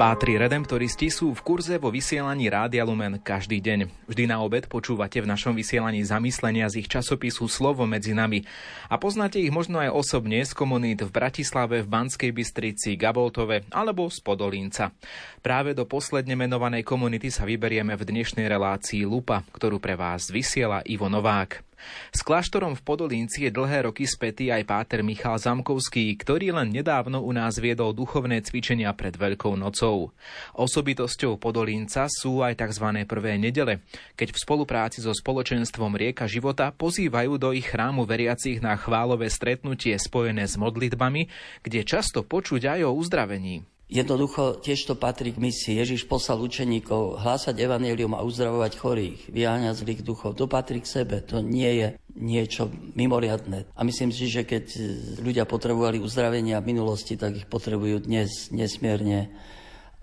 Pátri redemptoristi sú v kurze vo vysielaní Rádia Lumen každý deň. Vždy na obed počúvate v našom vysielaní zamyslenia z ich časopisu Slovo medzi nami. A poznáte ich možno aj osobne z komunít v Bratislave, v Banskej Bystrici, Gaboltove alebo z Podolínca. Práve do posledne menovanej komunity sa vyberieme v dnešnej relácii Lupa, ktorú pre vás vysiela Ivo Novák. S kláštorom v Podolínci je dlhé roky spätý aj páter Michal Zamkovský, ktorý len nedávno u nás viedol duchovné cvičenia pred Veľkou nocou. Osobitosťou Podolínca sú aj tzv. prvé nedele, keď v spolupráci so spoločenstvom Rieka života pozývajú do ich chrámu veriacich na chválové stretnutie spojené s modlitbami, kde často počuť aj o uzdravení. Jednoducho tiež to patrí k misii. Ježiš poslal učeníkov hlásať evanelium a uzdravovať chorých, vyháňať zlých duchov. To patrí k sebe. To nie je niečo mimoriadné. A myslím si, že keď ľudia potrebovali uzdravenia v minulosti, tak ich potrebujú dnes nesmierne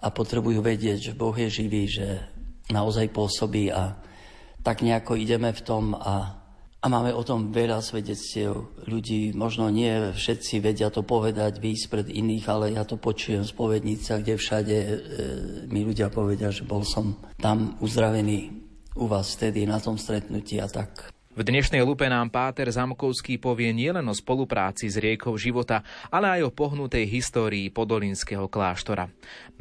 a potrebujú vedieť, že Boh je živý, že naozaj pôsobí a tak nejako ideme v tom a a máme o tom veľa svedectiev ľudí. Možno nie všetci vedia to povedať, výjsť pred iných, ale ja to počujem z povednica, kde všade e, mi ľudia povedia, že bol som tam uzdravený u vás vtedy na tom stretnutí a tak. V dnešnej lupe nám Páter Zamkovský povie nielen o spolupráci s riekou života, ale aj o pohnutej histórii Podolínskeho kláštora.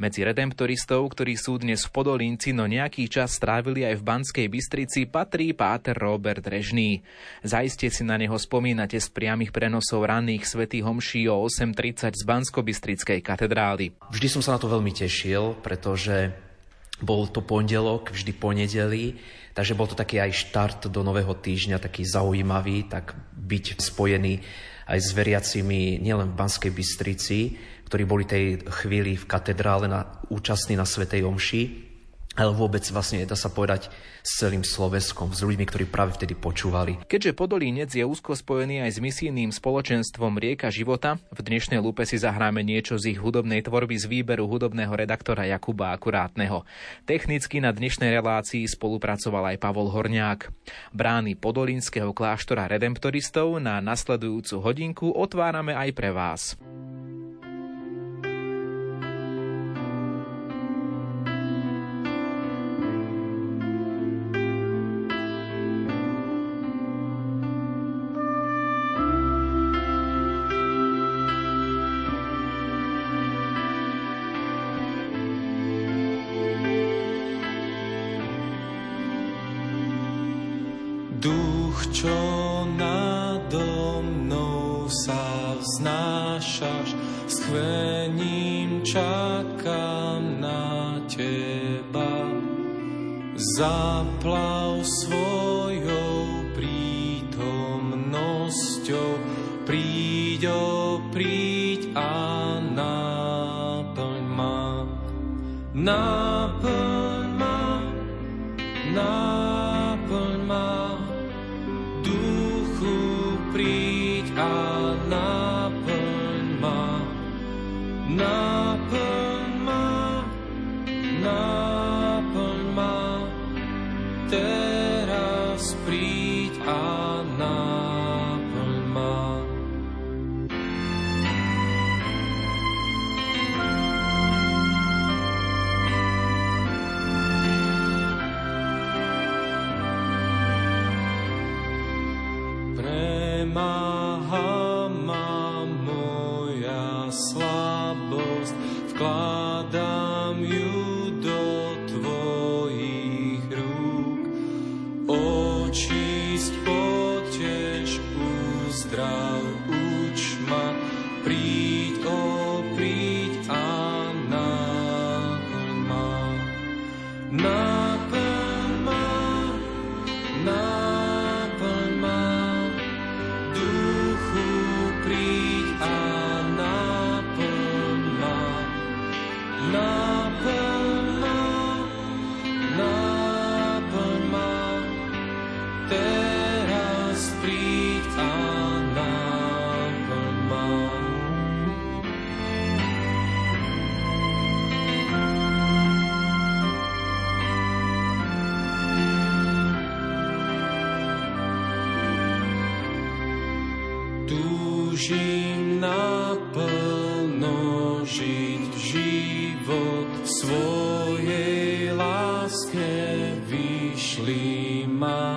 Medzi redemptoristov, ktorí sú dnes v Podolínci, no nejaký čas strávili aj v Banskej Bystrici, patrí Páter Robert Režný. Zajiste si na neho spomínate z priamých prenosov ranných svätých homší o 8.30 z Bansko-Bystrickej katedrály. Vždy som sa na to veľmi tešil, pretože bol to pondelok, vždy ponedeli, takže bol to taký aj štart do nového týždňa, taký zaujímavý, tak byť spojený aj s veriacimi nielen v Banskej Bystrici, ktorí boli tej chvíli v katedrále na, účastní na Svetej Omši, ale vôbec vlastne dá sa povedať s celým Sloveskom, s ľuďmi, ktorí práve vtedy počúvali. Keďže Podolínec je úzko spojený aj s misijným spoločenstvom Rieka života, v dnešnej lúpe si zahráme niečo z ich hudobnej tvorby z výberu hudobného redaktora Jakuba Akurátneho. Technicky na dnešnej relácii spolupracoval aj Pavol Horniák. Brány Podolínskeho kláštora redemptoristov na nasledujúcu hodinku otvárame aj pre vás. Zaplav svojou prítomnosťou, príď, o príď a náplň ma. Náplň žiť život svojej láske vyšli ma.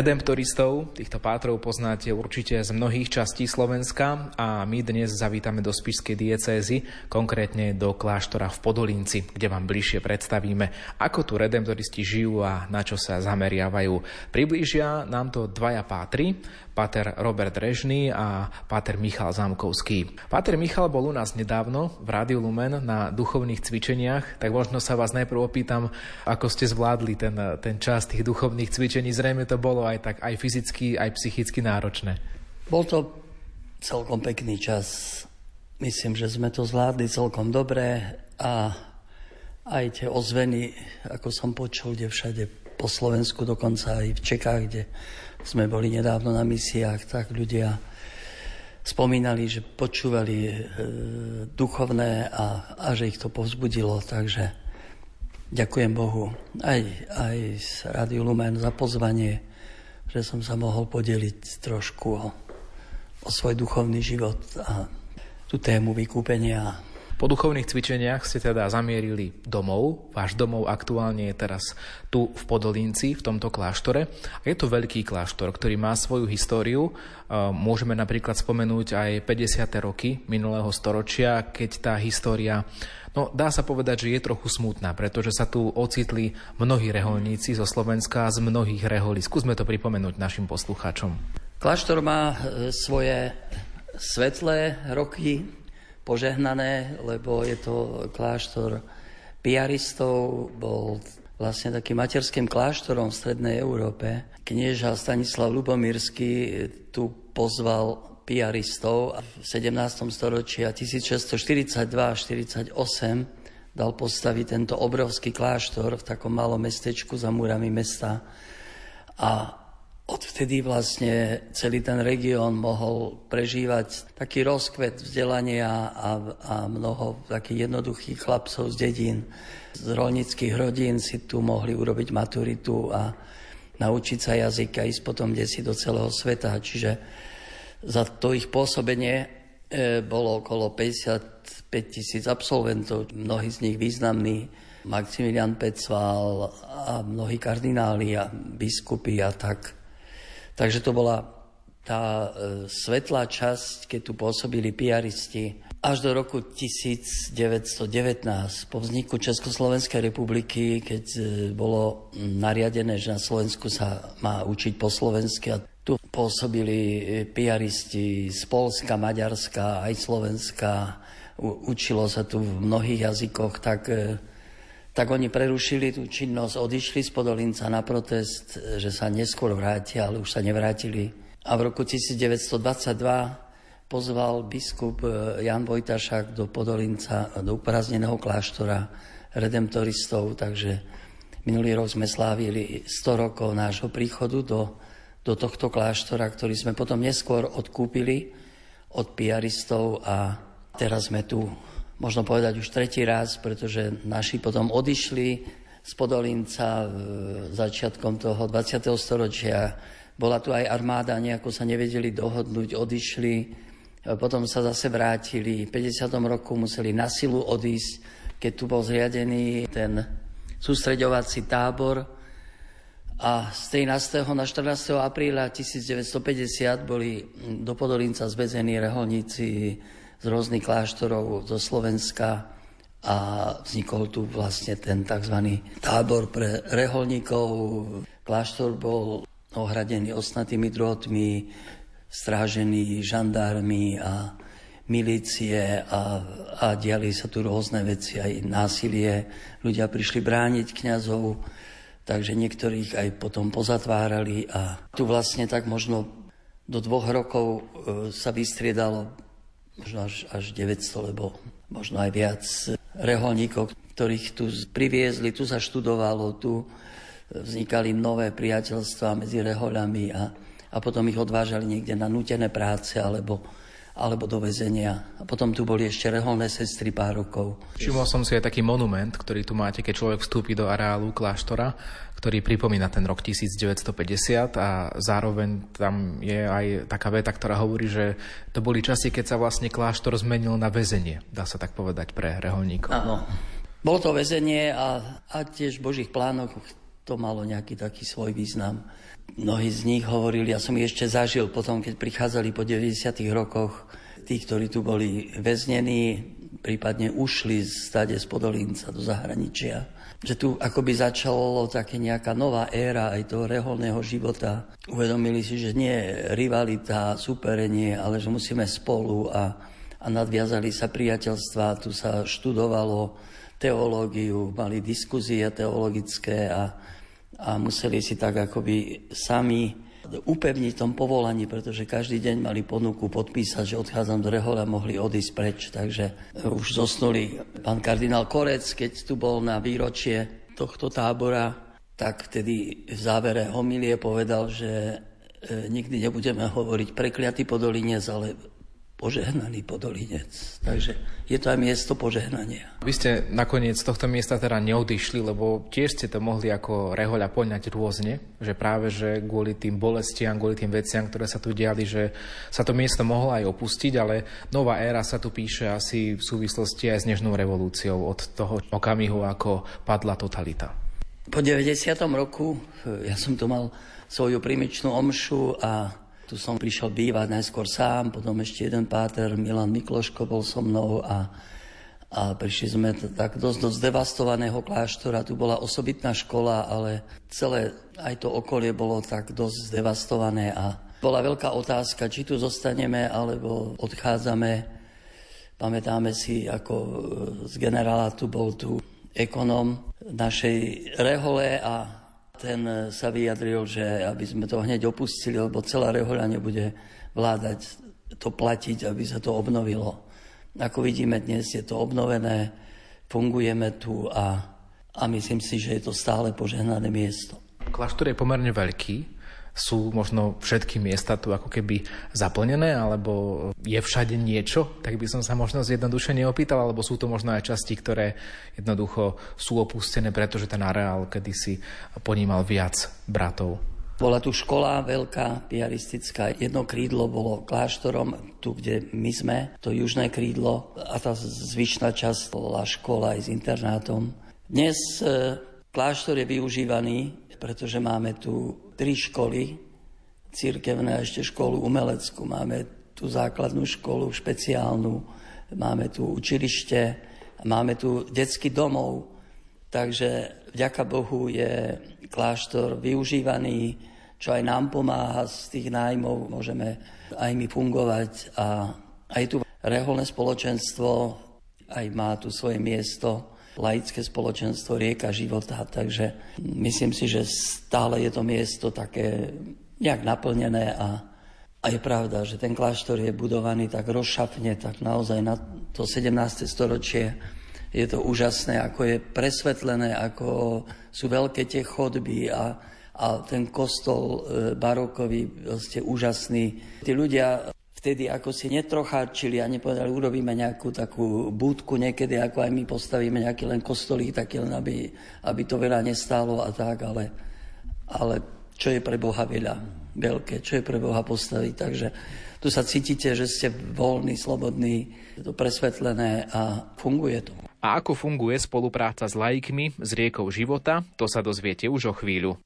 Redemptoristov, týchto pátrov poznáte určite z mnohých častí Slovenska a my dnes zavítame do Spišskej diecézy, konkrétne do kláštora v Podolínci, kde vám bližšie predstavíme, ako tu redemptoristi žijú a na čo sa zameriavajú. Priblížia nám to dvaja pátri, páter Robert Režný a páter Michal Zámkovský. Páter Michal bol u nás nedávno v Rádiu Lumen na duchovných cvičeniach, tak možno sa vás najprv opýtam, ako ste zvládli ten, ten čas tých duchovných cvičení. Zrejme to bolo aj tak aj fyzicky, aj psychicky náročné. Bol to celkom pekný čas. Myslím, že sme to zvládli celkom dobre a aj tie ozveny, ako som počul, kde všade po Slovensku, dokonca aj v Čekách, kde sme boli nedávno na misiách, tak ľudia spomínali, že počúvali e, duchovné a, a že ich to povzbudilo, takže ďakujem Bohu. Aj, aj z Rádiu Lumen za pozvanie, že som sa mohol podeliť trošku o, o svoj duchovný život a tú tému vykúpenia po duchovných cvičeniach ste teda zamierili domov. Váš domov aktuálne je teraz tu v Podolínci, v tomto kláštore. A je to veľký kláštor, ktorý má svoju históriu. Môžeme napríklad spomenúť aj 50. roky minulého storočia, keď tá história No, dá sa povedať, že je trochu smutná, pretože sa tu ocitli mnohí reholníci zo Slovenska z mnohých reholí. Skúsme to pripomenúť našim poslucháčom. Kláštor má e, svoje svetlé roky, požehnané, lebo je to kláštor piaristov, bol vlastne takým materským kláštorom v Strednej Európe. Knieža Stanislav Lubomírsky tu pozval piaristov v 17. storočí a 1642-48 dal postaviť tento obrovský kláštor v takom malom mestečku za múrami mesta. A odvtedy vlastne celý ten región mohol prežívať taký rozkvet vzdelania a, a mnoho takých jednoduchých chlapcov z dedín, z rolnických rodín si tu mohli urobiť maturitu a naučiť sa jazyk a ísť potom desi do celého sveta. Čiže za to ich pôsobenie e, bolo okolo 55 tisíc absolventov, mnohí z nich významní, Maximilian Pecval a mnohí kardináli a biskupy a tak. Takže to bola tá e, svetlá časť, keď tu pôsobili piaristi. Až do roku 1919, po vzniku Československej republiky, keď e, bolo nariadené, že na Slovensku sa má učiť po slovensky a tu pôsobili e, piaristi z Polska, Maďarska, aj Slovenska, učilo sa tu v mnohých jazykoch, tak tak oni prerušili tú činnosť, odišli z Podolinca na protest, že sa neskôr vrátia, ale už sa nevrátili. A v roku 1922 pozval biskup e, Jan Vojtašák do Podolinca, do uprázdneného kláštora redemptoristov, takže minulý rok sme slávili 100 rokov nášho príchodu do, do tohto kláštora, ktorý sme potom neskôr odkúpili od piaristov a teraz sme tu možno povedať už tretí raz, pretože naši potom odišli z Podolinca začiatkom toho 20. storočia. Bola tu aj armáda, nejako sa nevedeli dohodnúť, odišli, potom sa zase vrátili. V 50. roku museli na silu odísť, keď tu bol zriadený ten sústreďovací tábor. A z 13. na 14. apríla 1950 boli do Podolinca zvezení reholníci z rôznych kláštorov zo Slovenska a vznikol tu vlastne ten tzv. tábor pre reholníkov. Kláštor bol ohradený osnatými drôtmi, strážený žandármi a milície a, a diali sa tu rôzne veci, aj násilie. Ľudia prišli brániť kňazov, takže niektorých aj potom pozatvárali a tu vlastne tak možno do dvoch rokov e, sa vystriedalo možno až, až 900, lebo možno aj viac reholníkov, ktorých tu priviezli, tu sa študovalo, tu vznikali nové priateľstvá medzi rehoľami a, a potom ich odvážali niekde na nutené práce alebo alebo do väzenia. A potom tu boli ešte reholné sestry pár rokov. Všimol som si aj taký monument, ktorý tu máte, keď človek vstúpi do areálu kláštora, ktorý pripomína ten rok 1950 a zároveň tam je aj taká veta, ktorá hovorí, že to boli časy, keď sa vlastne kláštor zmenil na väzenie, dá sa tak povedať, pre reholníkov. Áno. Bolo to väzenie a, a tiež v Božích plánoch to malo nejaký taký svoj význam. Mnohí z nich hovorili, ja som ich ešte zažil potom, keď prichádzali po 90. rokoch, tí, ktorí tu boli väznení, prípadne ušli z stade z Podolínca do zahraničia. Že tu akoby začalo také nejaká nová éra aj toho reholného života. Uvedomili si, že nie je rivalita, superenie, ale že musíme spolu a, a nadviazali sa priateľstva. Tu sa študovalo teológiu, mali diskuzie teologické a, a museli si tak akoby sami upevniť tom povolaní, pretože každý deň mali ponuku podpísať, že odchádzam do Rehoľa, mohli odísť preč. Takže už zosnuli pán kardinál Korec, keď tu bol na výročie tohto tábora, tak vtedy v závere homilie povedal, že e, nikdy nebudeme hovoriť prekliatý podolinec, ale požehnaný podolinec. Takže je to aj miesto požehnania. Vy ste nakoniec z tohto miesta teda neodišli, lebo tiež ste to mohli ako rehoľa poňať rôzne, že práve že kvôli tým bolestiam, kvôli tým veciam, ktoré sa tu diali, že sa to miesto mohlo aj opustiť, ale nová éra sa tu píše asi v súvislosti aj s Nežnou revolúciou od toho okamihu, ako padla totalita. Po 90. roku ja som tu mal svoju primičnú omšu a tu som prišiel bývať najskôr sám, potom ešte jeden páter, Milan Mikloško bol so mnou a, a prišli sme tak dosť do zdevastovaného kláštora. Tu bola osobitná škola, ale celé aj to okolie bolo tak dosť zdevastované a bola veľká otázka, či tu zostaneme alebo odchádzame. Pamätáme si, ako z generála tu bol tu ekonom našej rehole a ten eh, sa vyjadril, že aby sme to hneď opustili, lebo celá rehoľa nebude vládať to platiť, aby sa to obnovilo. Ako vidíme dnes, je to obnovené, fungujeme tu a, a myslím si, že je to stále požehnané miesto. Kláštor je pomerne veľký. Sú možno všetky miesta tu ako keby zaplnené, alebo je všade niečo? Tak by som sa možno zjednodušene opýtal, alebo sú to možno aj časti, ktoré jednoducho sú opustené, pretože ten areál kedysi ponímal viac bratov. Bola tu škola veľká, piaristická. Jedno krídlo bolo kláštorom, tu, kde my sme, to južné krídlo, a tá zvyšná časť bola škola aj s internátom. Dnes e, kláštor je využívaný, pretože máme tu tri školy, církevné a ešte školu umeleckú. Máme tu základnú školu špeciálnu, máme tu učilište, máme tu detský domov. Takže vďaka Bohu je kláštor využívaný, čo aj nám pomáha z tých nájmov, môžeme aj my fungovať a aj tu reholné spoločenstvo aj má tu svoje miesto laické spoločenstvo Rieka života, takže myslím si, že stále je to miesto také nejak naplnené a, a je pravda, že ten kláštor je budovaný tak rozšapne, tak naozaj na to 17. storočie je to úžasné, ako je presvetlené, ako sú veľké tie chodby a, a ten kostol e, barokový, vlastne úžasný. Tí ľudia vtedy ako si netrocháčili a nepovedali, urobíme nejakú takú búdku niekedy, ako aj my postavíme nejaký len kostolík, taký len, aby, aby to veľa nestálo a tak, ale, ale čo je pre Boha veľa, veľké, čo je pre Boha postaviť. Takže tu sa cítite, že ste voľní, slobodní, je to presvetlené a funguje to. A ako funguje spolupráca s laikmi, s riekou života, to sa dozviete už o chvíľu.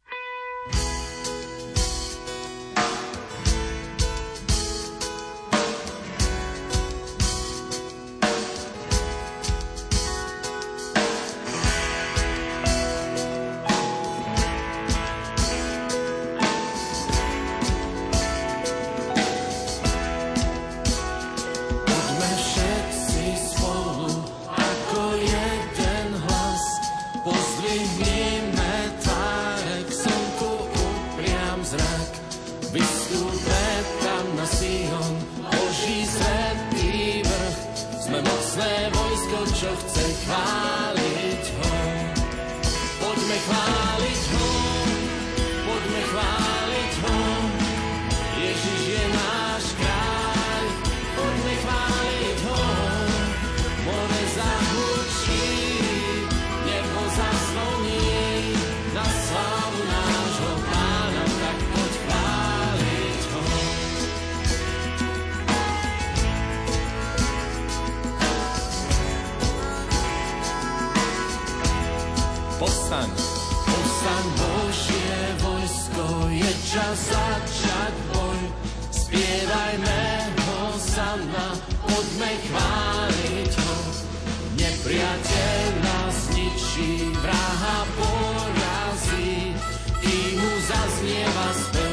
Začať boj. Spievajme ho sama, poďme chváliť ho. Nepriateľ nás ničí, vraha porazí, kým mu zaznieva spev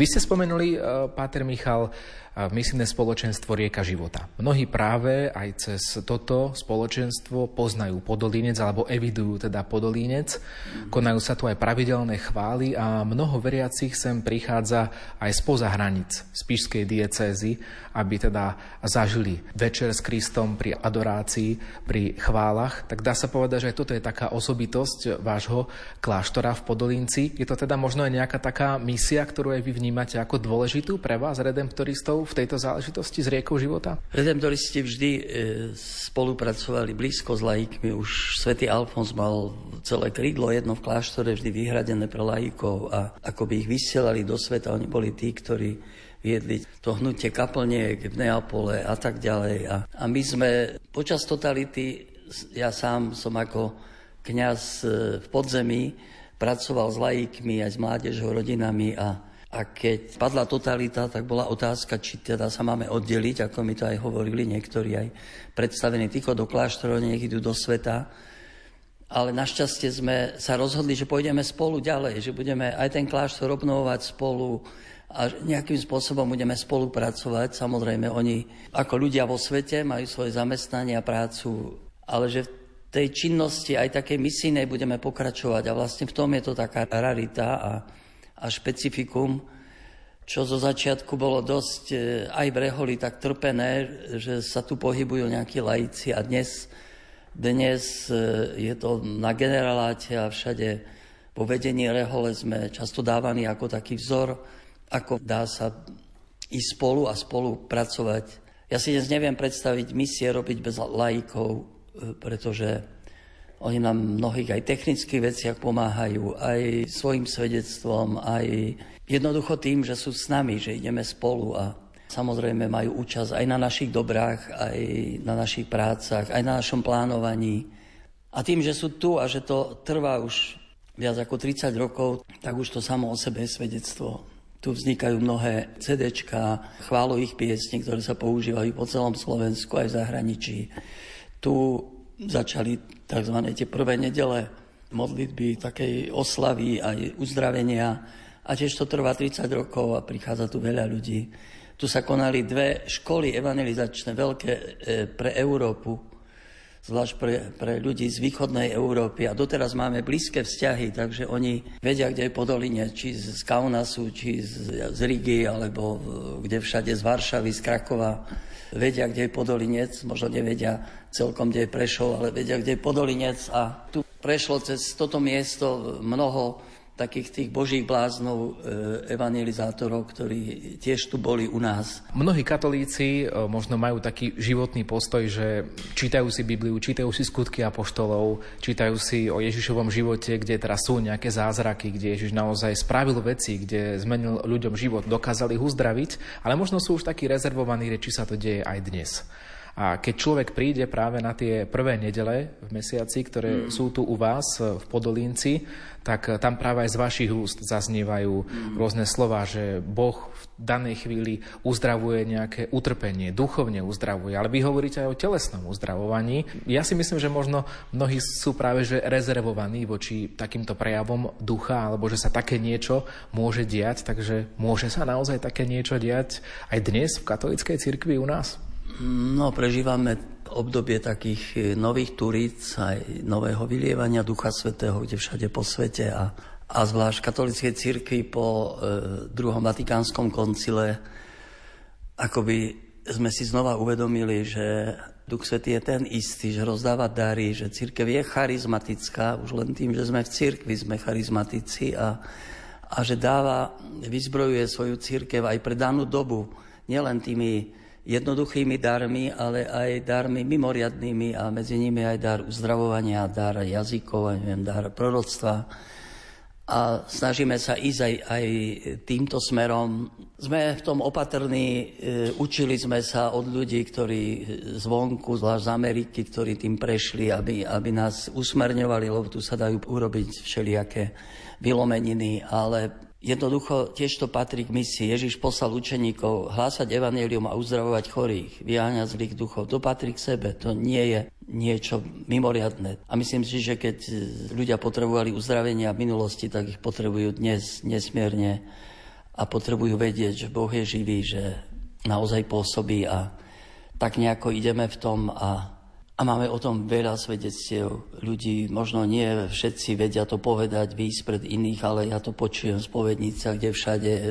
Vy ste spomenuli, uh, Páter Michal, misijné spoločenstvo Rieka života. Mnohí práve aj cez toto spoločenstvo poznajú Podolínec alebo evidujú teda Podolínec. Konajú sa tu aj pravidelné chvály a mnoho veriacich sem prichádza aj spoza hranic z Pišskej diecézy, aby teda zažili večer s Kristom pri adorácii, pri chválach. Tak dá sa povedať, že aj toto je taká osobitosť vášho kláštora v Podolínci. Je to teda možno aj nejaká taká misia, ktorú aj vy vnímate ako dôležitú pre vás, redemptoristov, v tejto záležitosti s riekou života? Redemptoristi vždy e, spolupracovali blízko s laikmi. Už svätý Alfons mal celé krídlo, jedno v kláštore vždy vyhradené pre laikov a ako by ich vysielali do sveta. Oni boli tí, ktorí viedli to hnutie kaplniek v Neapole a tak ďalej. A, a my sme počas totality, ja sám som ako kňaz e, v podzemí, pracoval s laikmi aj s mládežou, rodinami a a keď padla totalita, tak bola otázka, či teda sa máme oddeliť, ako mi to aj hovorili niektorí aj predstavení ticho do kláštorov, nech idú do sveta. Ale našťastie sme sa rozhodli, že pôjdeme spolu ďalej, že budeme aj ten kláštor obnovovať spolu a nejakým spôsobom budeme spolupracovať. Samozrejme, oni ako ľudia vo svete majú svoje zamestnanie a prácu, ale že v tej činnosti aj takej misijnej budeme pokračovať a vlastne v tom je to taká rarita a a špecifikum, čo zo začiatku bolo dosť e, aj v Reholi tak trpené, že sa tu pohybujú nejakí laici a dnes, dnes e, je to na generaláte a všade po vedení Rehole sme často dávaní ako taký vzor, ako dá sa ísť spolu a spolu pracovať. Ja si dnes neviem predstaviť misie robiť bez laikov, e, pretože oni nám mnohých aj technických veciach pomáhajú, aj svojim svedectvom, aj jednoducho tým, že sú s nami, že ideme spolu a samozrejme majú účasť aj na našich dobrách, aj na našich prácach, aj na našom plánovaní. A tým, že sú tu a že to trvá už viac ako 30 rokov, tak už to samo o sebe je svedectvo. Tu vznikajú mnohé CDčka, chválových piesní, ktoré sa používajú po celom Slovensku aj v zahraničí. Tu začali tzv. tie prvé nedele modlitby, takej oslavy aj uzdravenia. A tiež to trvá 30 rokov a prichádza tu veľa ľudí. Tu sa konali dve školy evangelizačné, veľké e, pre Európu, zvlášť pre, pre ľudí z východnej Európy. A doteraz máme blízke vzťahy, takže oni vedia, kde je Podoline, či z Kaunasu, či z, z Rigi, alebo kde všade z Varšavy, z Krakova vedia, kde je Podolinec, možno nevedia celkom, kde je Prešov, ale vedia, kde je Podolinec a tu prešlo cez toto miesto mnoho takých tých božích bláznov, e, evangelizátorov, ktorí tiež tu boli u nás. Mnohí katolíci e, možno majú taký životný postoj, že čítajú si Bibliu, čítajú si skutky apoštolov, čítajú si o Ježišovom živote, kde teraz sú nejaké zázraky, kde Ježiš naozaj spravil veci, kde zmenil ľuďom život, dokázali ich uzdraviť, ale možno sú už takí rezervovaní, či sa to deje aj dnes. A keď človek príde práve na tie prvé nedele v mesiaci, ktoré mm. sú tu u vás v Podolínci, tak tam práve aj z vašich úst zaznievajú mm. rôzne slova, že Boh v danej chvíli uzdravuje nejaké utrpenie, duchovne uzdravuje, ale vy hovoríte aj o telesnom uzdravovaní. Ja si myslím, že možno mnohí sú práve že rezervovaní voči takýmto prejavom ducha, alebo že sa také niečo môže diať, takže môže sa naozaj také niečo diať aj dnes v katolíckej cirkvi u nás? No, prežívame obdobie takých e, nových turíc, aj nového vylievania Ducha Svetého, kde všade po svete a, a zvlášť katolíckej cirkvi po e, druhom vatikánskom koncile, akoby sme si znova uvedomili, že Duch Svetý je ten istý, že rozdáva dary, že církev je charizmatická, už len tým, že sme v cirkvi, sme charizmatici a, a že dáva, vyzbrojuje svoju církev aj pre danú dobu, nielen tými jednoduchými darmi, ale aj darmi mimoriadnými a medzi nimi aj dar uzdravovania, dar jazykov, neviem, dar proroctva. a snažíme sa ísť aj, aj týmto smerom. Sme v tom opatrní, e, učili sme sa od ľudí, ktorí zvonku, zvlášť z Ameriky, ktorí tým prešli, aby, aby nás usmerňovali, lebo tu sa dajú urobiť všelijaké vylomeniny, ale Jednoducho tiež to patrí k misii. Ježiš poslal učeníkov hlásať evanelium a uzdravovať chorých, vyháňať zlých duchov. To patrí k sebe. To nie je niečo mimoriadne. A myslím si, že keď ľudia potrebovali uzdravenia v minulosti, tak ich potrebujú dnes nesmierne a potrebujú vedieť, že Boh je živý, že naozaj pôsobí a tak nejako ideme v tom a a máme o tom veľa svedectiev ľudí. Možno nie všetci vedia to povedať, výjsť pred iných, ale ja to počujem z povednica, kde všade e,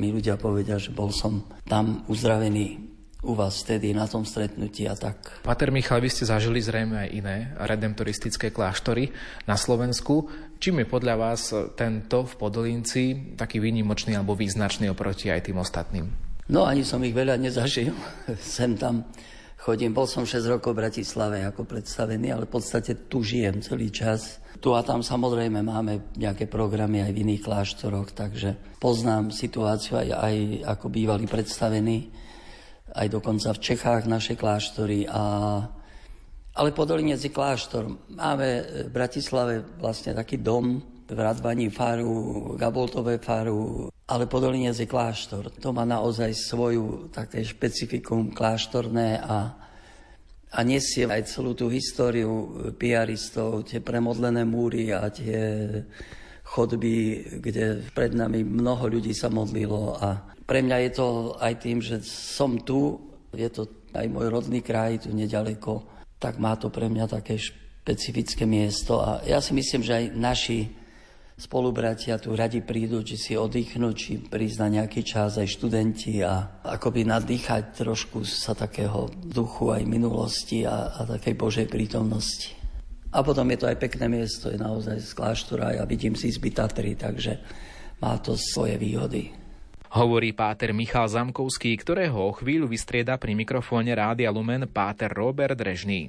mi ľudia povedia, že bol som tam uzdravený u vás vtedy na tom stretnutí a tak. Pater Michal, vy ste zažili zrejme aj iné redemptoristické kláštory na Slovensku. Čím je podľa vás tento v Podolinci taký výnimočný alebo význačný oproti aj tým ostatným? No ani som ich veľa nezažil. Sem tam chodím, bol som 6 rokov v Bratislave ako predstavený, ale v podstate tu žijem celý čas. Tu a tam samozrejme máme nejaké programy aj v iných kláštoroch, takže poznám situáciu aj, aj ako bývalý predstavený, aj dokonca v Čechách naše kláštory. A, ale Podolinec je kláštor. Máme v Bratislave vlastne taký dom, v Radvaní faru, Gaboltové faru, ale Podolinec je kláštor. To má naozaj svoju také špecifikum kláštorné a, a nesie aj celú tú históriu piaristov, tie premodlené múry a tie chodby, kde pred nami mnoho ľudí sa modlilo. A pre mňa je to aj tým, že som tu, je to aj môj rodný kraj, tu nedaleko, tak má to pre mňa také špecifické miesto. A ja si myslím, že aj naši spolubratia tu radi prídu, či si oddychnúť, či prísť na nejaký čas aj študenti a akoby nadýchať trošku sa takého duchu aj minulosti a, a takej Božej prítomnosti. A potom je to aj pekné miesto, je naozaj z kláštora, ja vidím si zby Tatry, takže má to svoje výhody. Hovorí páter Michal Zamkovský, ktorého o chvíľu vystrieda pri mikrofóne Rádia Lumen páter Robert Režný.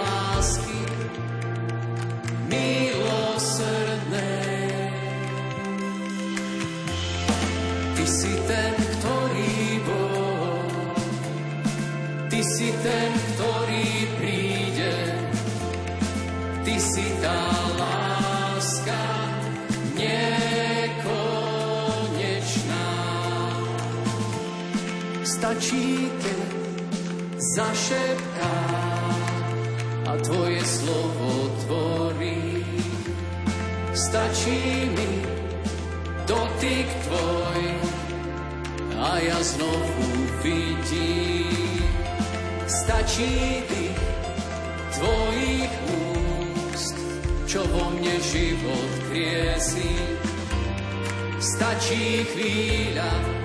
tvoje slovo tvorí. Stačí mi dotyk tvoj a ja znovu vidím. Stačí dých tvojich úst, čo vo mne život kriesí. Stačí chvíľa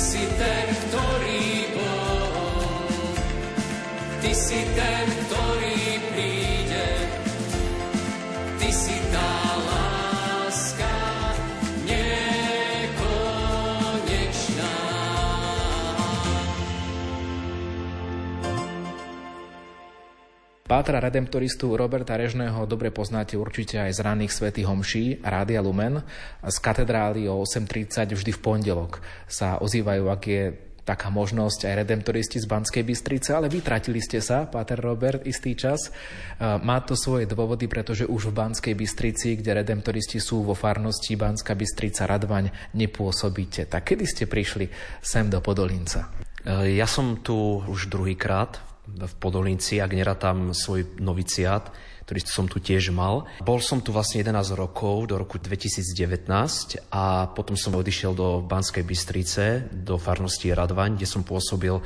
si ten, ktorý bol, ty si ten, Pátra redemptoristu Roberta Režného dobre poznáte určite aj z ranných svätých homší Rádia Lumen. Z katedrály o 8.30 vždy v pondelok sa ozývajú, ak je taká možnosť aj redemptoristi z Banskej Bystrice, ale vytratili ste sa, Páter Robert, istý čas. E, Má to svoje dôvody, pretože už v Banskej Bystrici, kde redemptoristi sú vo farnosti Banská Bystrica Radvaň, nepôsobíte. Tak kedy ste prišli sem do Podolinca? E, Ja som tu už druhýkrát v Podolinci, ak neratám svoj noviciát, ktorý som tu tiež mal. Bol som tu vlastne 11 rokov, do roku 2019 a potom som odišiel do Banskej Bystrice, do farnosti Radvaň, kde som pôsobil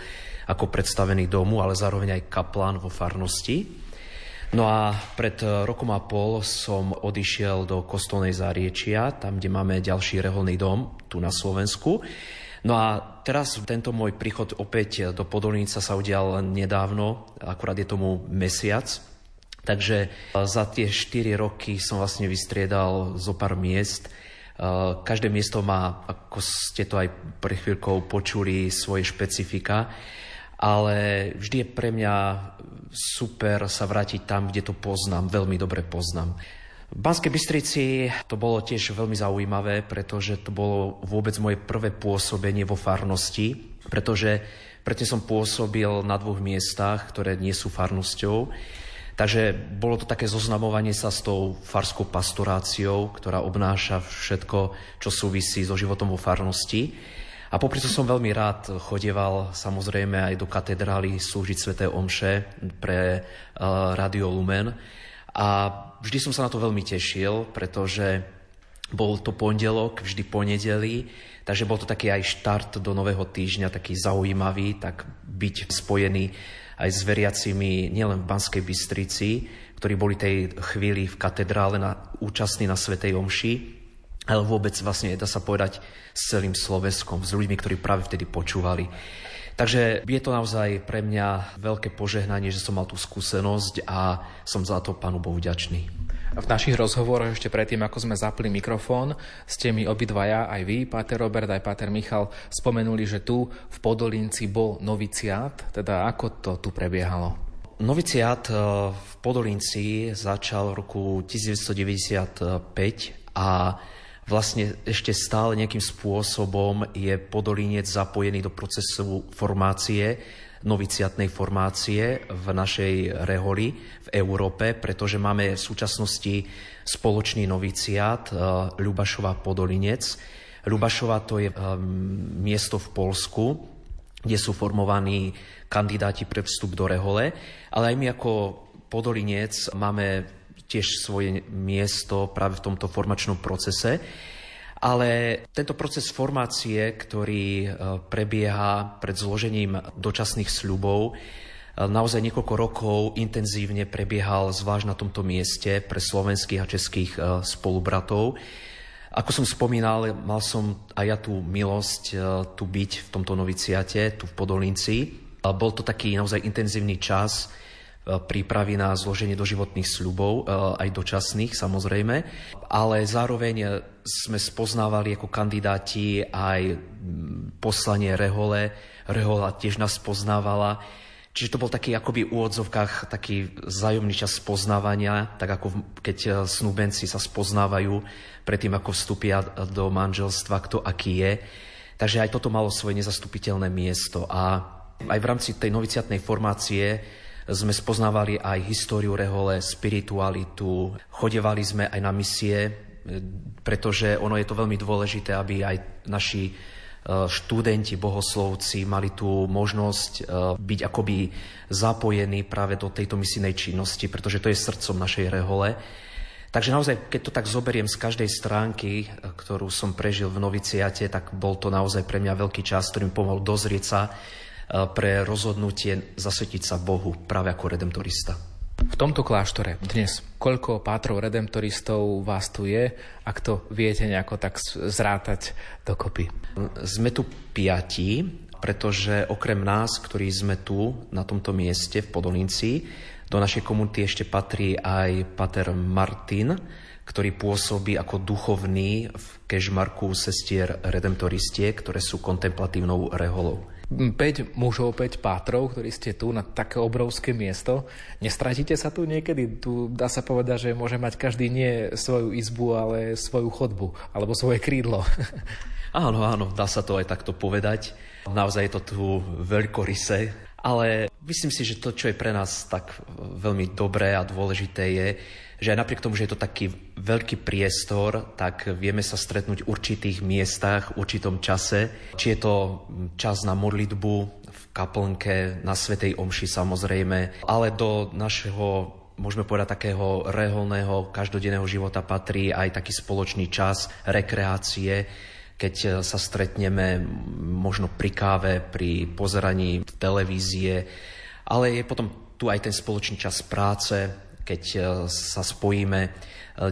ako predstavený domu, ale zároveň aj kaplán vo farnosti. No a pred rokom a pol som odišiel do Kostolnej Záriečia, tam, kde máme ďalší reholný dom, tu na Slovensku. No a teraz tento môj príchod opäť do Podolnica sa udial nedávno, akurát je tomu mesiac. Takže za tie 4 roky som vlastne vystriedal zo pár miest. Každé miesto má, ako ste to aj pre chvíľkou počuli, svoje špecifika, ale vždy je pre mňa super sa vrátiť tam, kde to poznám, veľmi dobre poznám. V Banskej Bystrici to bolo tiež veľmi zaujímavé, pretože to bolo vôbec moje prvé pôsobenie vo farnosti, pretože predtým som pôsobil na dvoch miestach, ktoré nie sú farnosťou. Takže bolo to také zoznamovanie sa s tou farskou pastoráciou, ktorá obnáša všetko, čo súvisí so životom vo farnosti. A popri to som veľmi rád chodieval samozrejme aj do katedrály slúžiť sveté omše pre uh, Radio Lumen A vždy som sa na to veľmi tešil, pretože bol to pondelok, vždy ponedeli, takže bol to taký aj štart do nového týždňa, taký zaujímavý, tak byť spojený aj s veriacimi nielen v Banskej Bystrici, ktorí boli tej chvíli v katedrále na, účastní na Svetej Omši, ale vôbec vlastne, dá sa povedať, s celým Slovenskom, s ľuďmi, ktorí práve vtedy počúvali. Takže je to naozaj pre mňa veľké požehnanie, že som mal tú skúsenosť a som za to Pánu Bohu vďačný. V našich rozhovoroch ešte predtým, ako sme zapli mikrofón, ste mi obidvaja, aj vy, Páter Robert, aj Páter Michal, spomenuli, že tu v Podolinci bol noviciát. Teda ako to tu prebiehalo? Noviciát eh, v Podolinci začal v roku 1995 a vlastne ešte stále nejakým spôsobom je Podolinec zapojený do procesu formácie, noviciatnej formácie v našej reholi v Európe, pretože máme v súčasnosti spoločný noviciát eh, Ľubašova Podolinec. Ľubašova to je um, miesto v Polsku, kde sú formovaní kandidáti pre vstup do rehole, ale aj my ako Podolinec máme tiež svoje miesto práve v tomto formačnom procese. Ale tento proces formácie, ktorý e, prebieha pred zložením dočasných sľubov, e, naozaj niekoľko rokov intenzívne prebiehal zvlášť na tomto mieste pre slovenských a českých e, spolubratov. Ako som spomínal, mal som aj ja tú milosť tu byť v tomto noviciate, tu v Podolinci. Bol to taký naozaj intenzívny čas, prípravy na zloženie doživotných sľubov, e, aj dočasných samozrejme, ale zároveň sme spoznávali ako kandidáti aj poslanie Rehole. Rehola tiež nás poznávala. Čiže to bol taký akoby v úvodzovkách taký zájomný čas spoznávania, tak ako keď e, snúbenci sa spoznávajú predtým, ako vstúpia do manželstva, kto aký je. Takže aj toto malo svoje nezastupiteľné miesto. A aj v rámci tej noviciatnej formácie sme spoznávali aj históriu rehole, spiritualitu, chodevali sme aj na misie, pretože ono je to veľmi dôležité, aby aj naši e, študenti, bohoslovci mali tú možnosť e, byť akoby zapojení práve do tejto misijnej činnosti, pretože to je srdcom našej rehole. Takže naozaj, keď to tak zoberiem z každej stránky, e, ktorú som prežil v noviciate, tak bol to naozaj pre mňa veľký čas, ktorým pomohol dozrieť sa pre rozhodnutie zasvetiť sa Bohu práve ako redemptorista. V tomto kláštore dnes koľko pátrov redemptoristov vás tu je, ak to viete nejako tak zrátať dokopy? Sme tu piati, pretože okrem nás, ktorí sme tu na tomto mieste v Podolinci, do našej komunity ešte patrí aj pater Martin, ktorý pôsobí ako duchovný v kežmarku sestier redemptoristie, ktoré sú kontemplatívnou reholou. 5 mužov, 5 pátrov, ktorí ste tu na také obrovské miesto. Nestratíte sa tu niekedy? Tu dá sa povedať, že môže mať každý nie svoju izbu, ale svoju chodbu, alebo svoje krídlo. Áno, áno, dá sa to aj takto povedať. Naozaj je to tu veľkoryse, ale myslím si, že to, čo je pre nás tak veľmi dobré a dôležité je, že aj napriek tomu, že je to taký veľký priestor, tak vieme sa stretnúť v určitých miestach, v určitom čase. Či je to čas na modlitbu v kaplnke, na Svetej Omši samozrejme, ale do našeho môžeme povedať, takého reholného, každodenného života patrí aj taký spoločný čas rekreácie, keď sa stretneme možno pri káve, pri pozeraní televízie, ale je potom tu aj ten spoločný čas práce, keď e, sa spojíme e,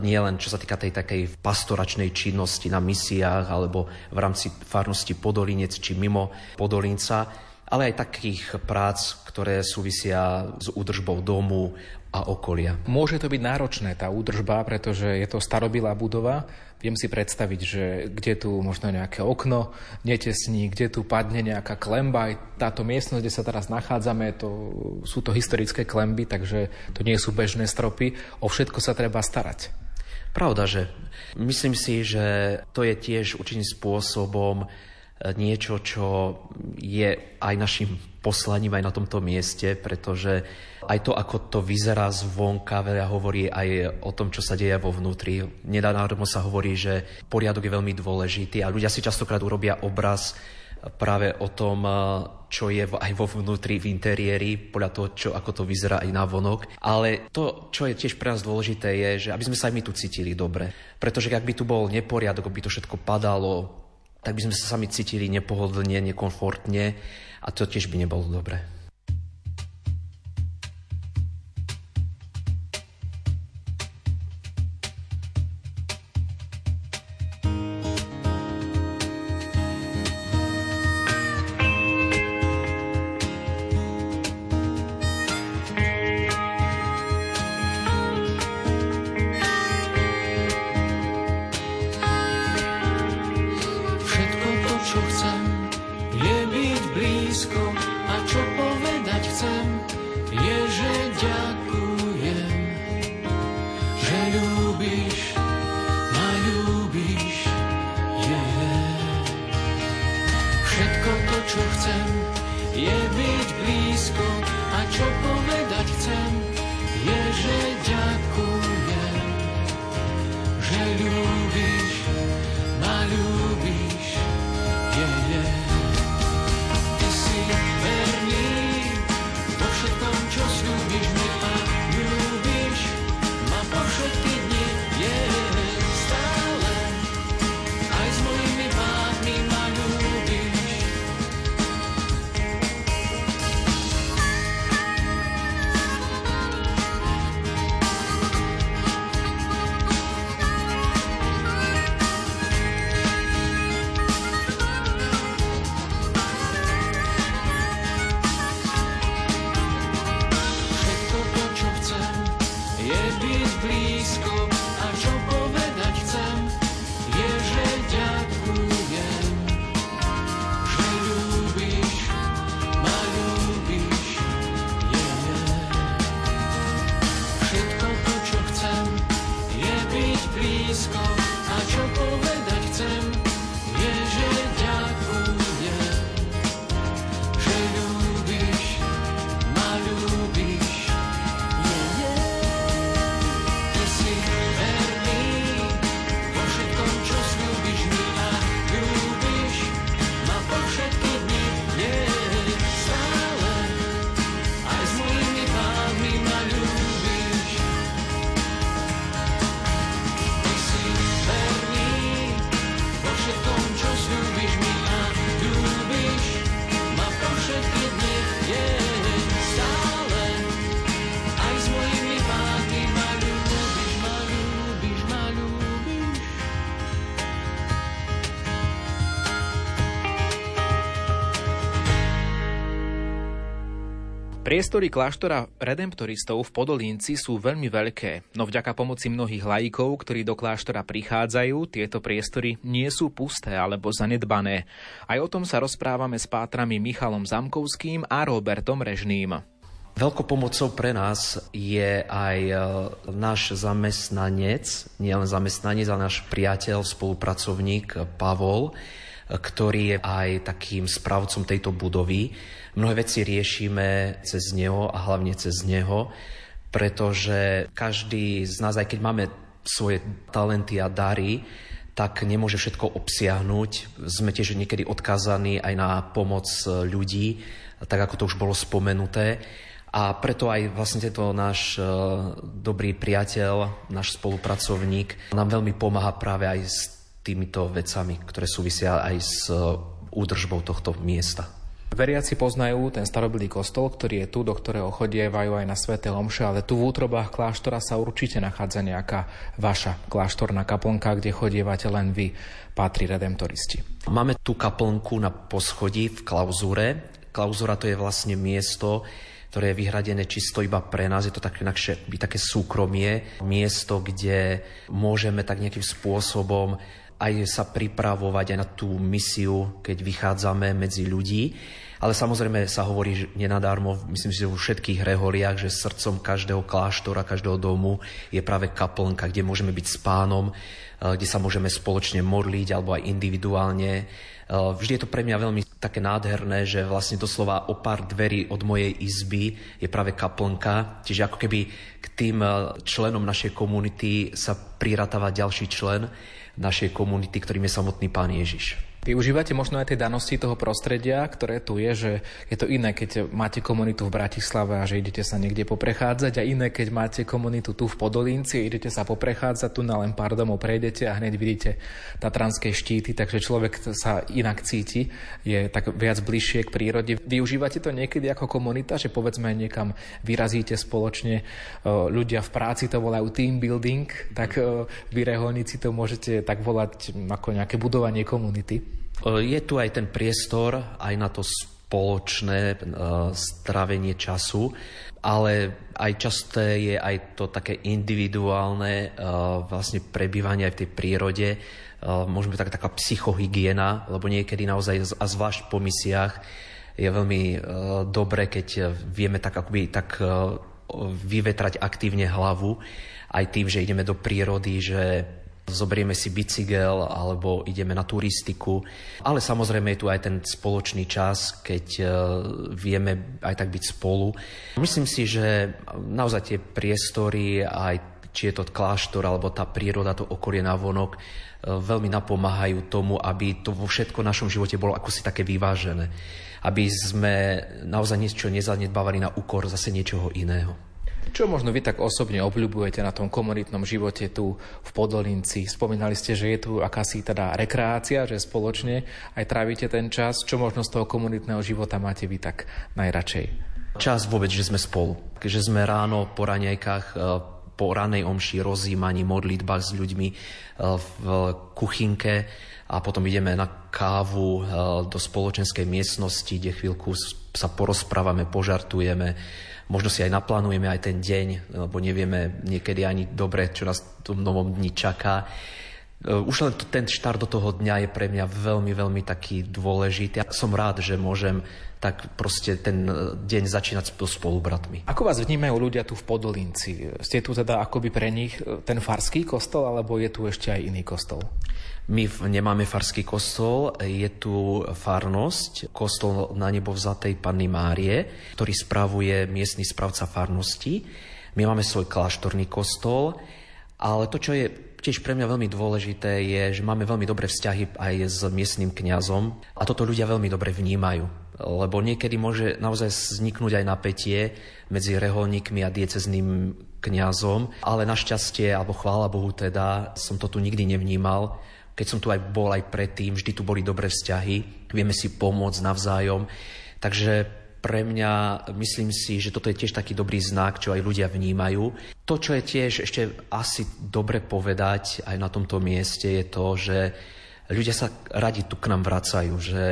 nie len čo sa týka tej takej pastoračnej činnosti na misiách alebo v rámci farnosti Podolinec či mimo Podolinca, ale aj takých prác, ktoré súvisia s údržbou domu a okolia. Môže to byť náročné, tá údržba, pretože je to starobilá budova. Viem si predstaviť, že kde tu možno nejaké okno netesní, kde tu padne nejaká klemba. Aj táto miestnosť, kde sa teraz nachádzame, to, sú to historické klemby, takže to nie sú bežné stropy. O všetko sa treba starať. Pravda, že myslím si, že to je tiež určitým spôsobom niečo, čo je aj našim poslaním aj na tomto mieste, pretože aj to, ako to vyzerá zvonka, veľa hovorí aj o tom, čo sa deje vo vnútri. Nedávno sa hovorí, že poriadok je veľmi dôležitý a ľudia si častokrát urobia obraz práve o tom, čo je aj vo vnútri, v interiéri, podľa toho, čo, ako to vyzerá aj na vonok. Ale to, čo je tiež pre nás dôležité, je, že aby sme sa aj my tu cítili dobre. Pretože ak by tu bol neporiadok, by to všetko padalo, tak by sme sa sami cítili nepohodlne, nekomfortne a to tiež by nebolo dobré. Priestory kláštora redemptoristov v Podolínci sú veľmi veľké, no vďaka pomoci mnohých lajkov, ktorí do kláštora prichádzajú, tieto priestory nie sú pusté alebo zanedbané. Aj o tom sa rozprávame s pátrami Michalom Zamkovským a Robertom Režným. Veľkou pomocou pre nás je aj e, náš zamestnanec, nielen zamestnanec, ale náš priateľ, spolupracovník Pavol, ktorý je aj takým správcom tejto budovy Mnohé veci riešime cez neho a hlavne cez neho, pretože každý z nás, aj keď máme svoje talenty a dary, tak nemôže všetko obsiahnuť. Sme tiež niekedy odkázaní aj na pomoc ľudí, tak ako to už bolo spomenuté. A preto aj vlastne tento náš e, dobrý priateľ, náš spolupracovník nám veľmi pomáha práve aj s týmito vecami, ktoré súvisia aj s údržbou tohto miesta. Veriaci poznajú ten starobilý kostol, ktorý je tu, do ktorého chodievajú aj na sveté omše, ale tu v útrobách kláštora sa určite nachádza nejaká vaša kláštorná kaplnka, kde chodievate len vy, patrí redemptoristi. Máme tu kaplnku na poschodí v klauzúre. Klauzúra to je vlastne miesto, ktoré je vyhradené čisto iba pre nás. Je to také, nakšie, také súkromie, miesto, kde môžeme tak nejakým spôsobom aj sa pripravovať aj na tú misiu, keď vychádzame medzi ľudí. Ale samozrejme sa hovorí že nenadarmo, myslím si, že vo všetkých reholiach, že srdcom každého kláštora, každého domu je práve kaplnka, kde môžeme byť s pánom, eh, kde sa môžeme spoločne modliť alebo aj individuálne. Eh, vždy je to pre mňa veľmi také nádherné, že vlastne doslova o pár dverí od mojej izby je práve kaplnka. Čiže ako keby k tým eh, členom našej komunity sa priratava ďalší člen našej komunity, ktorým je samotný Pán Ježiš. Využívate možno aj tie danosti toho prostredia, ktoré tu je, že je to iné, keď máte komunitu v Bratislave a že idete sa niekde poprechádzať a iné, keď máte komunitu tu v Podolínci, idete sa poprechádzať, tu na len pár domov prejdete a hneď vidíte tatranské štíty, takže človek sa inak cíti, je tak viac bližšie k prírode. Využívate to niekedy ako komunita, že povedzme niekam vyrazíte spoločne, ľudia v práci to volajú team building, tak vy reholníci to môžete tak volať ako nejaké budovanie komunity. Je tu aj ten priestor, aj na to spoločné strávenie času, ale aj časté je aj to také individuálne vlastne prebývanie aj v tej prírode, môžeme tak taká psychohygiena, lebo niekedy naozaj, a zvlášť po misiách, je veľmi dobré, keď vieme tak akoby tak vyvetrať aktívne hlavu, aj tým, že ideme do prírody, že zobrieme si bicykel alebo ideme na turistiku. Ale samozrejme je tu aj ten spoločný čas, keď e, vieme aj tak byť spolu. Myslím si, že naozaj tie priestory, aj či je to kláštor alebo tá príroda, to okolie na vonok, e, veľmi napomáhajú tomu, aby to vo všetko v našom živote bolo ako také vyvážené. Aby sme naozaj niečo nezanedbávali na úkor zase niečoho iného. Čo možno vy tak osobne obľubujete na tom komunitnom živote tu v Podolinci? Spomínali ste, že je tu akási teda rekreácia, že spoločne aj trávite ten čas. Čo možno z toho komunitného života máte vy tak najradšej? Čas vôbec, že sme spolu. Že sme ráno po raňajkách e, po ranej omši, rozímaní, modlitbách s ľuďmi e, v kuchynke a potom ideme na kávu e, do spoločenskej miestnosti, kde chvíľku sa porozprávame, požartujeme, možno si aj naplánujeme aj ten deň, lebo nevieme niekedy ani dobre, čo nás v tom novom dni čaká. E, už len ten štart do toho dňa je pre mňa veľmi, veľmi taký dôležitý. Ja som rád, že môžem tak proste ten e, deň začínať so spolubratmi. Ako vás vnímajú ľudia tu v Podolinci? Ste tu teda akoby pre nich e, ten farský kostol, alebo je tu ešte aj iný kostol? My nemáme farský kostol, je tu farnosť, kostol na nebo vzatej Panny Márie, ktorý spravuje miestny správca farnosti. My máme svoj kláštorný kostol, ale to, čo je tiež pre mňa veľmi dôležité, je, že máme veľmi dobré vzťahy aj s miestnym kňazom a toto ľudia veľmi dobre vnímajú. Lebo niekedy môže naozaj vzniknúť aj napätie medzi reholníkmi a diecezným kňazom, ale našťastie, alebo chvála Bohu teda, som to tu nikdy nevnímal keď som tu aj bol aj predtým, vždy tu boli dobré vzťahy, vieme si pomôcť navzájom. Takže pre mňa myslím si, že toto je tiež taký dobrý znak, čo aj ľudia vnímajú. To, čo je tiež ešte asi dobre povedať aj na tomto mieste, je to, že ľudia sa radi tu k nám vracajú, že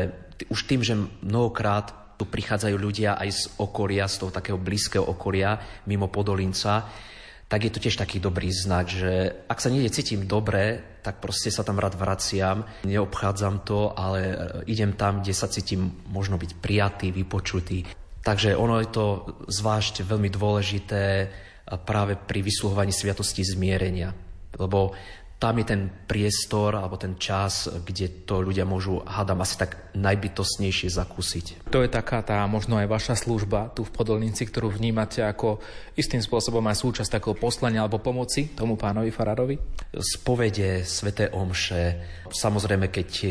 už tým, že mnohokrát tu prichádzajú ľudia aj z okolia, z toho takého blízkeho okolia, mimo Podolinca, tak je to tiež taký dobrý znak, že ak sa niekde cítim dobre, tak proste sa tam rád vraciam, neobchádzam to, ale e, idem tam, kde sa cítim možno byť prijatý, vypočutý. Takže ono je to zvlášť veľmi dôležité e, práve pri vysluhovaní sviatosti zmierenia. Lebo tam je ten priestor alebo ten čas, kde to ľudia môžu, hádam, asi tak najbytostnejšie zakúsiť. To je taká tá možno aj vaša služba tu v Podolnici, ktorú vnímate ako istým spôsobom aj súčasť takého poslania alebo pomoci tomu pánovi Farárovi? Spovede, sveté omše, samozrejme, keď e,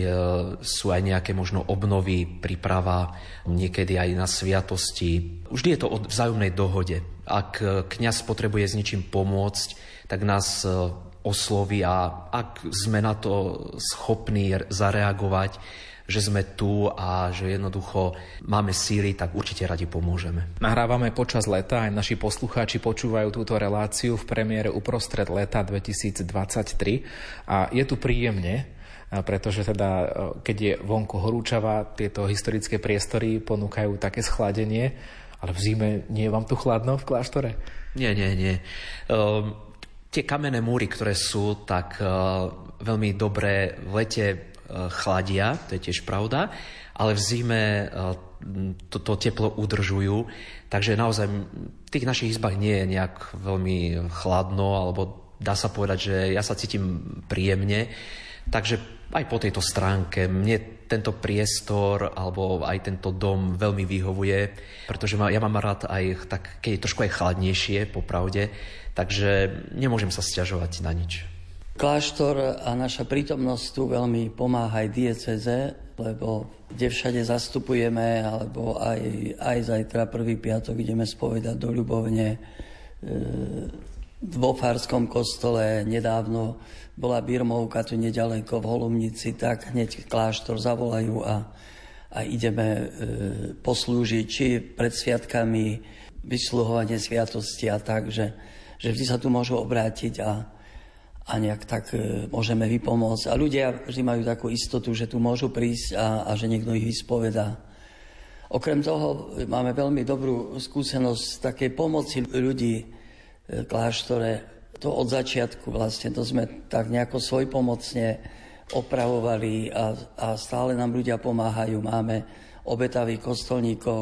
sú aj nejaké možno obnovy, príprava, niekedy aj na sviatosti. Vždy je to o vzájomnej dohode. Ak kňaz potrebuje s ničím pomôcť, tak nás e, osloví a ak sme na to schopní zareagovať, že sme tu a že jednoducho máme síly, tak určite radi pomôžeme. Nahrávame počas leta, aj naši poslucháči počúvajú túto reláciu v premiére uprostred leta 2023 a je tu príjemne, pretože teda keď je vonku horúčava, tieto historické priestory ponúkajú také schladenie, ale v zime nie je vám tu chladno v kláštore? Nie, nie, nie. Um, Tie kamenné múry, ktoré sú, tak uh, veľmi dobre v lete uh, chladia, to je tiež pravda, ale v zime uh, to, to teplo udržujú, takže naozaj v tých našich izbách nie je nejak veľmi chladno, alebo dá sa povedať, že ja sa cítim príjemne, takže aj po tejto stránke mne tento priestor alebo aj tento dom veľmi vyhovuje, pretože ma, ja mám rád aj tak, keď je trošku aj chladnejšie, popravde, Takže nemôžem sa stiažovať na nič. Kláštor a naša prítomnosť tu veľmi pomáha aj dieceze, lebo kde všade zastupujeme, alebo aj, aj zajtra prvý piatok ideme spovedať do Ľubovne. E, vo Farskom kostole nedávno bola Birmovka tu nedaleko v Holumnici, tak hneď kláštor zavolajú a, a ideme e, poslúžiť, či pred sviatkami vysluhovanie sviatosti a tak, že, že vždy sa tu môžu obrátiť a, a nejak tak e, môžeme vypomôcť. A ľudia vždy majú takú istotu, že tu môžu prísť a, a že niekto ich vyspovedá. Okrem toho máme veľmi dobrú skúsenosť takej pomoci ľudí v kláštore. To od začiatku vlastne, to sme tak nejako svojpomocne opravovali a, a stále nám ľudia pomáhajú. Máme obetavých kostolníkov,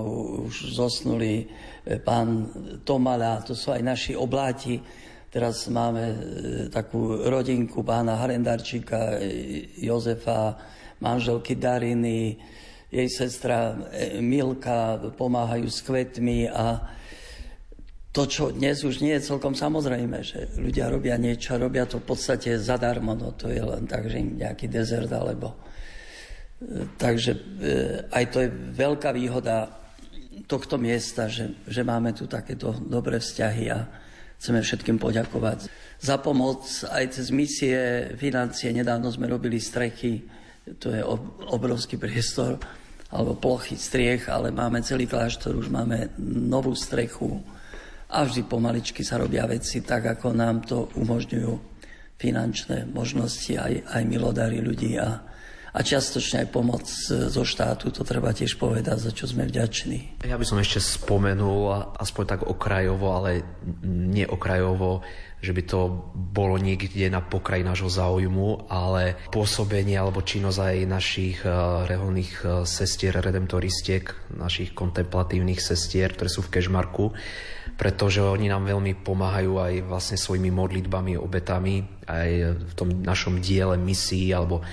už zosnuli e, pán Tomala, to sú aj naši obláti, Teraz máme e, takú rodinku pána Harendarčíka, e, Jozefa, manželky Dariny, jej sestra Milka pomáhajú s kvetmi a to, čo dnes už nie je celkom samozrejme, že ľudia robia niečo, robia to v podstate zadarmo, no to je len tak, že im nejaký dezert alebo... Takže aj to je veľká výhoda tohto miesta, že, že máme tu takéto dobré vzťahy a, Chceme všetkým poďakovať za pomoc aj cez misie, financie. Nedávno sme robili strechy, to je obrovský priestor, alebo plochy striech, ale máme celý kláštor, už máme novú strechu a vždy pomaličky sa robia veci tak, ako nám to umožňujú finančné možnosti aj, aj milodary ľudí a, a čiastočne aj pomoc zo štátu, to treba tiež povedať, za čo sme vďační. Ja by som ešte spomenul, aspoň tak okrajovo, ale nie okrajovo, že by to bolo niekde na pokraji nášho záujmu, ale pôsobenie alebo činnosť aj našich eh, reholných eh, sestier, redemptoristiek, našich kontemplatívnych sestier, ktoré sú v Kešmarku, pretože oni nám veľmi pomáhajú aj vlastne svojimi modlitbami, obetami, aj v tom našom diele misií alebo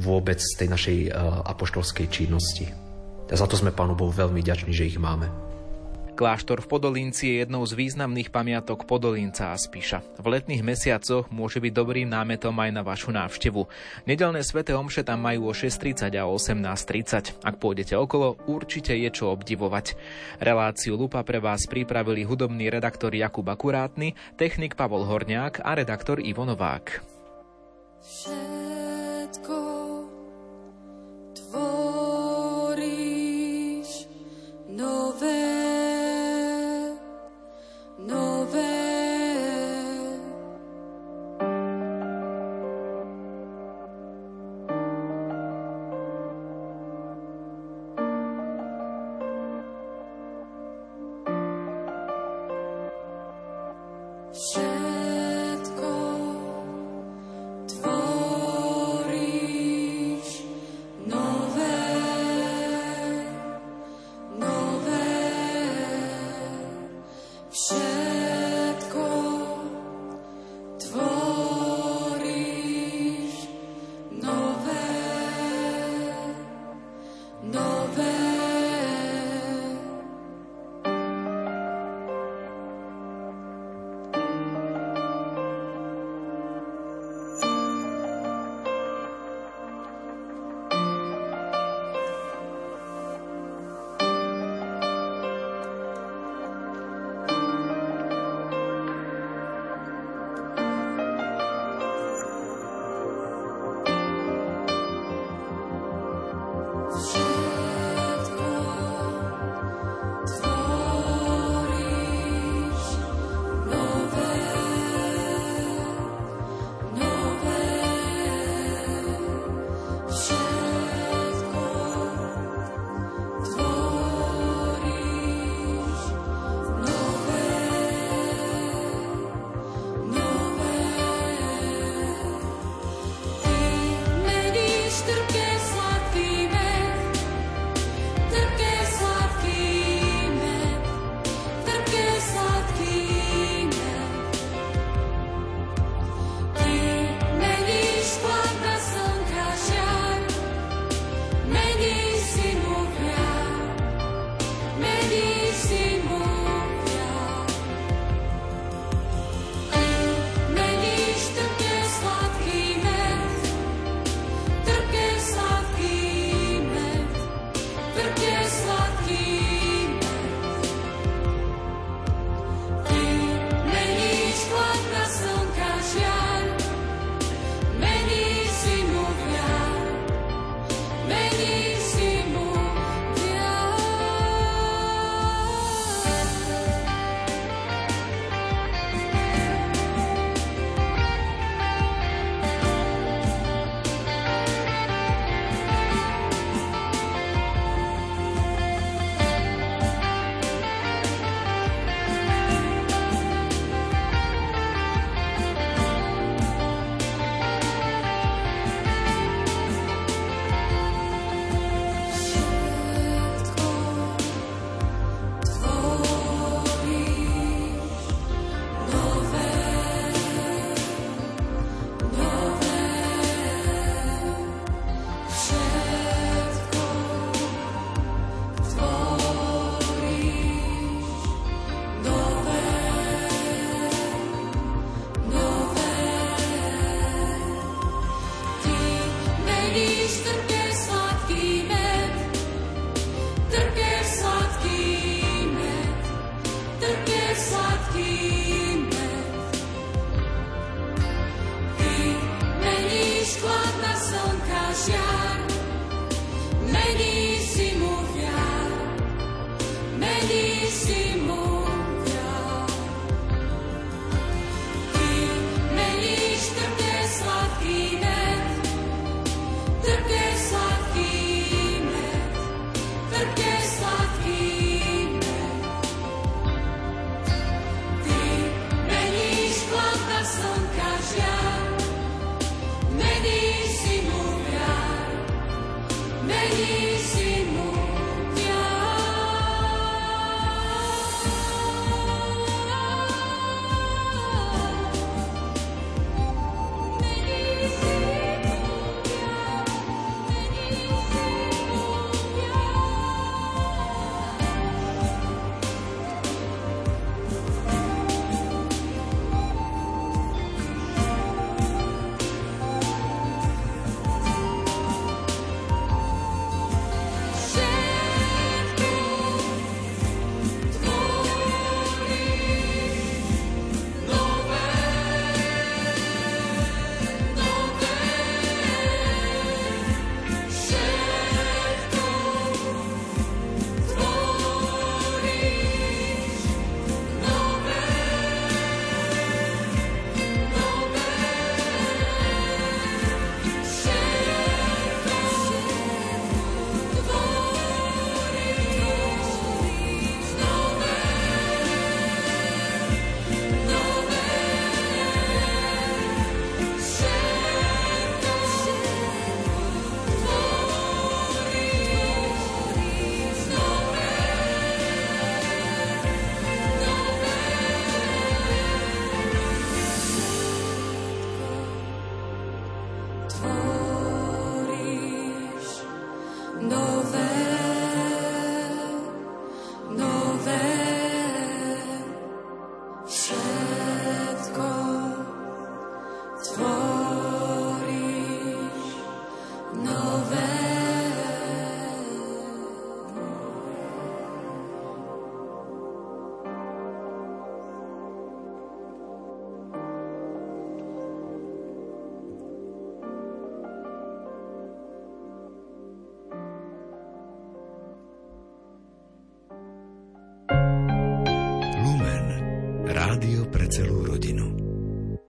vôbec z tej našej eh, apoštolskej činnosti. A za to sme Pánu Bohu veľmi ďační, že ich máme. Kláštor v Podolinci je jednou z významných pamiatok Podolinca a Spíša. V letných mesiacoch môže byť dobrým námetom aj na vašu návštevu. Nedelné sveté omše tam majú o 6.30 a 18.30. Ak pôjdete okolo, určite je čo obdivovať. Reláciu Lupa pre vás pripravili hudobný redaktor Jakub Akurátny, technik Pavol Horniák a redaktor Ivo Novák. Všetko tvoje.